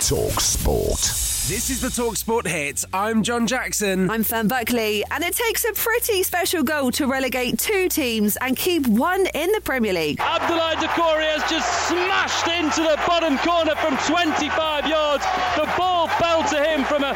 Talk Sport. This is the Talksport hit. I'm John Jackson. I'm Fern Buckley, and it takes a pretty special goal to relegate two teams and keep one in the Premier League. Abdoulaye Doucouré has just smashed into the bottom corner from 25 yards. The ball fell to him from a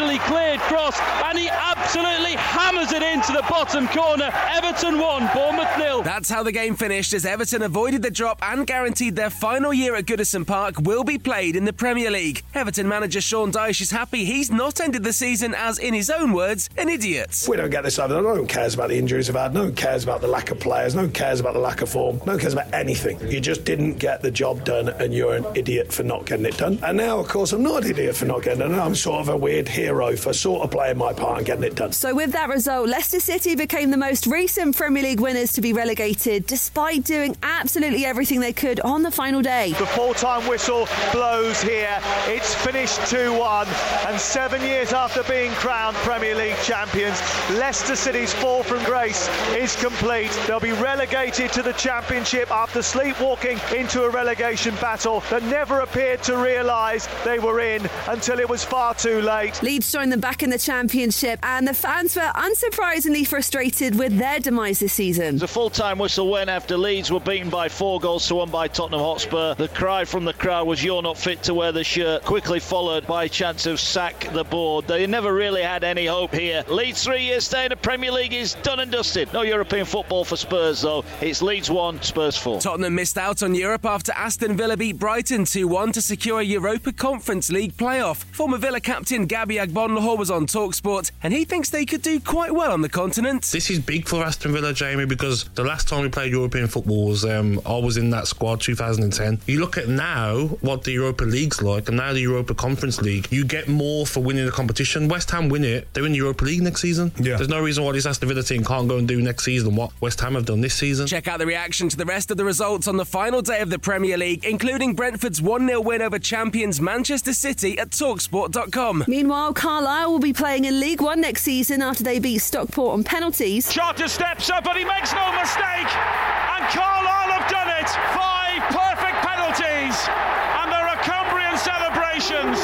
partially cleared cross, and he absolutely hammers it into the bottom corner. Everton one, Bournemouth nil. That's how the game finished as Everton avoided the drop and guaranteed their final year at Goodison Park will be played in the Premier League. Everton manager Sean Dyche is happy he's not ended the season as, in his own words, an idiot. We don't get this over. No one cares about the injuries we've had. No one cares about the lack of players. No one cares about the lack of form. No one cares about anything. You just didn't get the job done, and you're an idiot for not getting it done. And now, of course, I'm not an idiot for not getting it done. I'm sort of a weird hero for sort of playing my part and getting it done. So, with that result, Leicester City became the most recent Premier League winners to be relegated, despite doing absolutely everything they could on the final day. The full time whistle blows here. It's finished 2 1, and seven years after being crowned Premier League champions, Leicester City's fall from grace is complete. They'll be relegated to the Championship after sleepwalking into a relegation battle that never appeared to realise they were in until it was far too late. Leeds joined them back in the Championship, and the fans were unsurprisingly frustrated with their demise this season. The full time whistle went after Leeds were beaten by four goals to one by Tottenham Hotspur. The cry from the crowd was, You're not fit to wear the shirt, quickly followed by a chance of sack the board. They never really had any hope here. Leeds three years stay in the Premier League is done and dusted. No European football for Spurs, though. It's Leeds 1, Spurs 4. Tottenham missed out on Europe after Aston Villa beat Brighton 2 1 to secure a Europa Conference League playoff. Former Villa captain Gabby Agbonlahor was on Talksport, and he thinks they could do quite well on the continent. This is big for Aston Villa, Jamie, because the last time we played European football was um, I was in that squad 2010. You look at now what the Europa League's like, and now the Europa Conference League. You get more for winning the competition. West Ham win it, they're in the Europa League next season. Yeah. There's no reason why this Aston Villa team can't go and do next season what West Ham have done this season. Check out the reaction to the rest of the results on the final day of the Premier League, including Brentford's 1 0 win over champions Manchester City at Talksport.com. Meanwhile, Carlisle will be playing in League One next season after they beat Stockport on penalties. Charter steps up, but he makes no mistake. And Carlisle have done it. Five perfect penalties. And there are Cumbrian celebrations.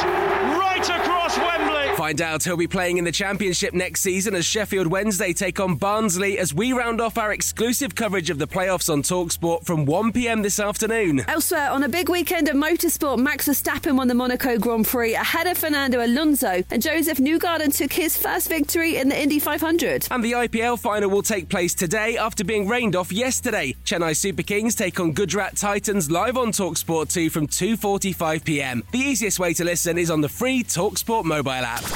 Find out who'll be playing in the Championship next season as Sheffield Wednesday take on Barnsley as we round off our exclusive coverage of the playoffs on Talksport from 1pm this afternoon. Elsewhere, on a big weekend of motorsport, Max Verstappen won the Monaco Grand Prix ahead of Fernando Alonso, and Josef Newgarden took his first victory in the Indy 500. And the IPL final will take place today after being rained off yesterday. Chennai Super Kings take on Gujarat Titans live on Talksport 2 from 2.45pm. The easiest way to listen is on the free Talksport mobile app.